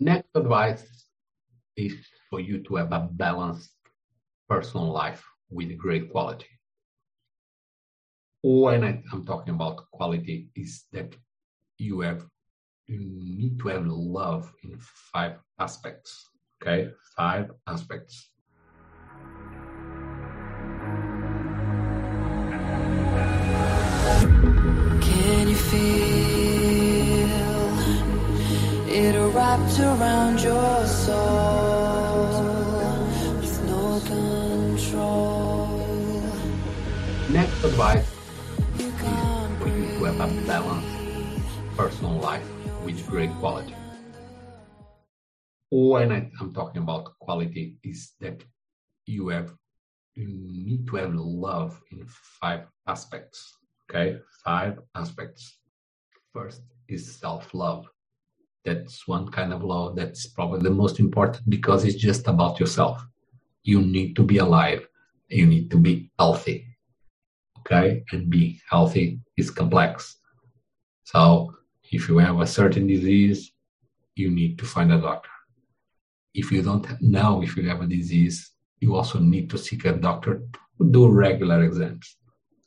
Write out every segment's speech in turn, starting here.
Next advice is for you to have a balanced personal life with great quality. When I, am talking about quality, is that you have you need to have love in five aspects. Okay, five aspects. It wrapped around your soul with no control? Next advice is for you to have a balanced personal life with great quality. When I, am talking about quality, is that you have you need to have love in five aspects. Okay, five aspects. First is self-love. That's one kind of love that's probably the most important because it's just about yourself. You need to be alive. You need to be healthy. Okay, and be healthy is complex. So if you have a certain disease, you need to find a doctor. If you don't know if you have a disease, you also need to seek a doctor to do regular exams,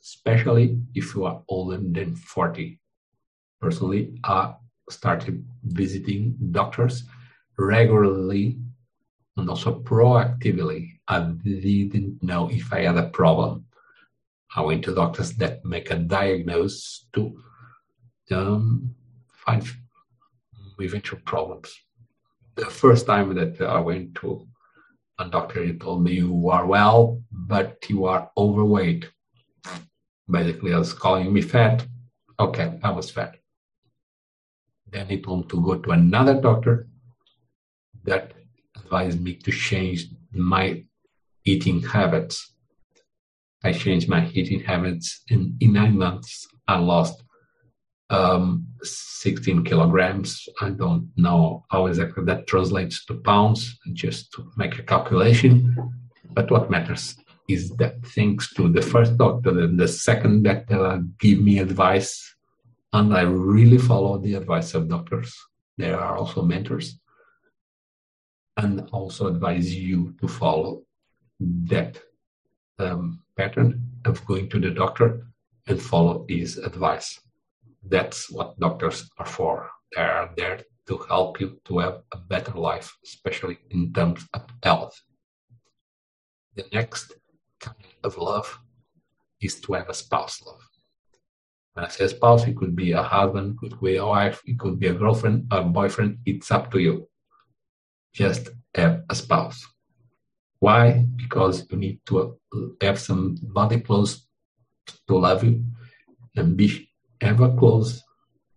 especially if you are older than 40. Personally, I started visiting doctors regularly and also proactively. I didn't know if I had a problem. I went to doctors that make a diagnosis to um, find eventual problems. The first time that I went to a doctor, he told me you are well, but you are overweight. Basically, I was calling me fat. Okay, I was fat. Then he told me to go to another doctor that advised me to change my eating habits. I changed my eating habits, and in nine months, I lost um, 16 kilograms. I don't know how exactly that translates to pounds, just to make a calculation. But what matters is that thanks to the first doctor and the second doctor give me advice, and I really follow the advice of doctors. There are also mentors, and also advise you to follow that um, pattern of going to the doctor and follow his advice that's what doctors are for. They are there to help you to have a better life, especially in terms of health. The next kind of love is to have a spouse love. When I say spouse, it could be a husband, could be a wife, it could be a girlfriend, a boyfriend. It's up to you. Just have a spouse. Why? Because you need to have somebody close to love you and be ever close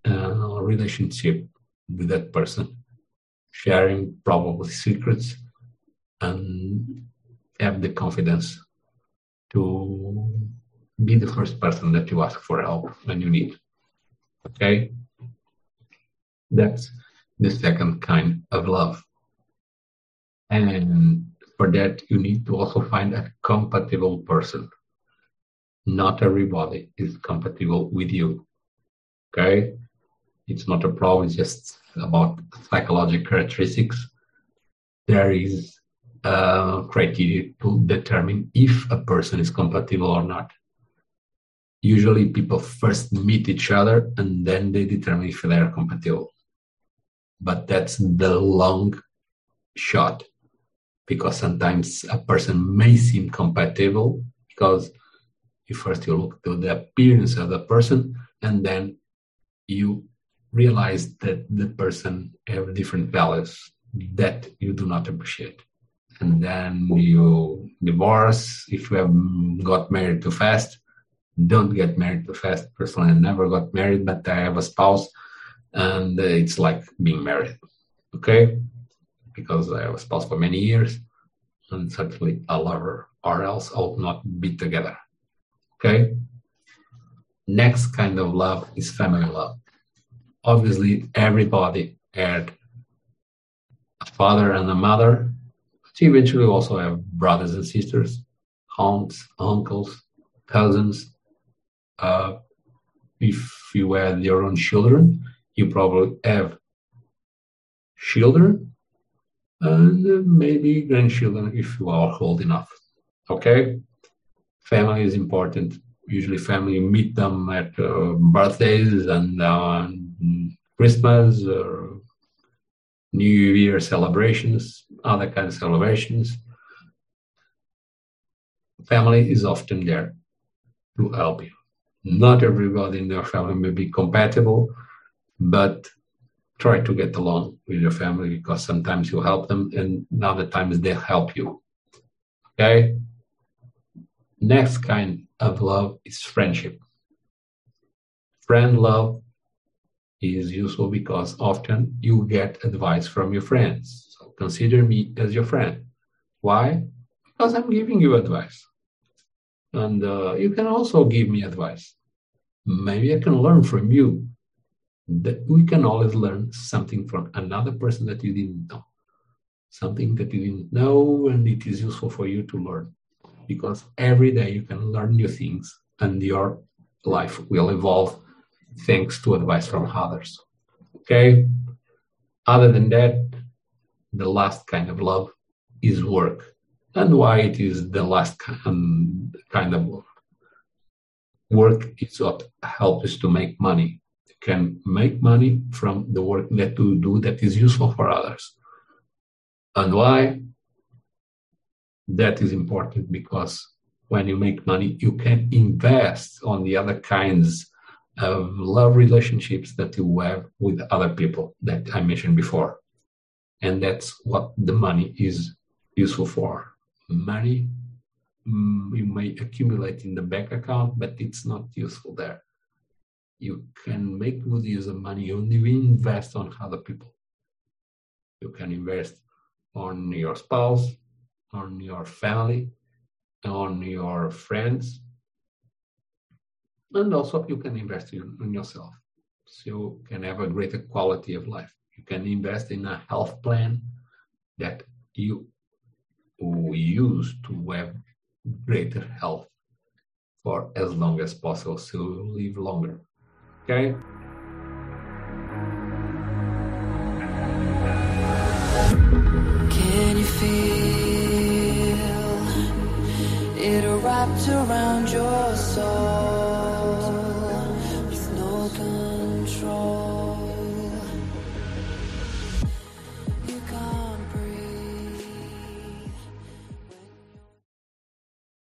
uh, relationship with that person, sharing probably secrets, and have the confidence to be the first person that you ask for help when you need. Okay? That's the second kind of love. And for that, you need to also find a compatible person. Not everybody is compatible with you. Okay, it's not a problem. It's just about psychological characteristics. There is a criteria to determine if a person is compatible or not. Usually, people first meet each other and then they determine if they are compatible. But that's the long shot because sometimes a person may seem compatible because you first you look to the appearance of the person and then you realize that the person have different values that you do not appreciate and then you divorce if you have got married too fast don't get married too fast personally i never got married but i have a spouse and it's like being married okay because i have a spouse for many years and certainly a lover or else i'll not be together okay Next kind of love is family love. Obviously, everybody had a father and a mother, but you eventually also have brothers and sisters, aunts, uncles, cousins. Uh, if you had your own children, you probably have children, and maybe grandchildren if you are old enough. Okay? Family is important. Usually, family meet them at uh, birthdays and uh, Christmas or New Year celebrations, other kind of celebrations. Family is often there to help you. Not everybody in your family may be compatible, but try to get along with your family because sometimes you help them and other times they help you. Okay? Next kind of love is friendship. Friend love is useful because often you get advice from your friends. So consider me as your friend. Why? Because I'm giving you advice. And uh, you can also give me advice. Maybe I can learn from you. That we can always learn something from another person that you didn't know. Something that you didn't know, and it is useful for you to learn. Because every day you can learn new things, and your life will evolve thanks to advice from others. Okay? Other than that, the last kind of love is work. And why it is the last um, kind of work. Work is what helps us to make money. You can make money from the work that you do that is useful for others. And why? That is important because when you make money, you can invest on the other kinds of love relationships that you have with other people that I mentioned before. And that's what the money is useful for. Money mm, you may accumulate in the bank account, but it's not useful there. You can make good use of money only invest on other people. You can invest on your spouse, on your family, on your friends, and also you can invest in, in yourself so you can have a greater quality of life you can invest in a health plan that you to use to have greater health for as long as possible so live longer. Okay? Can you feel it wrapped around your soul?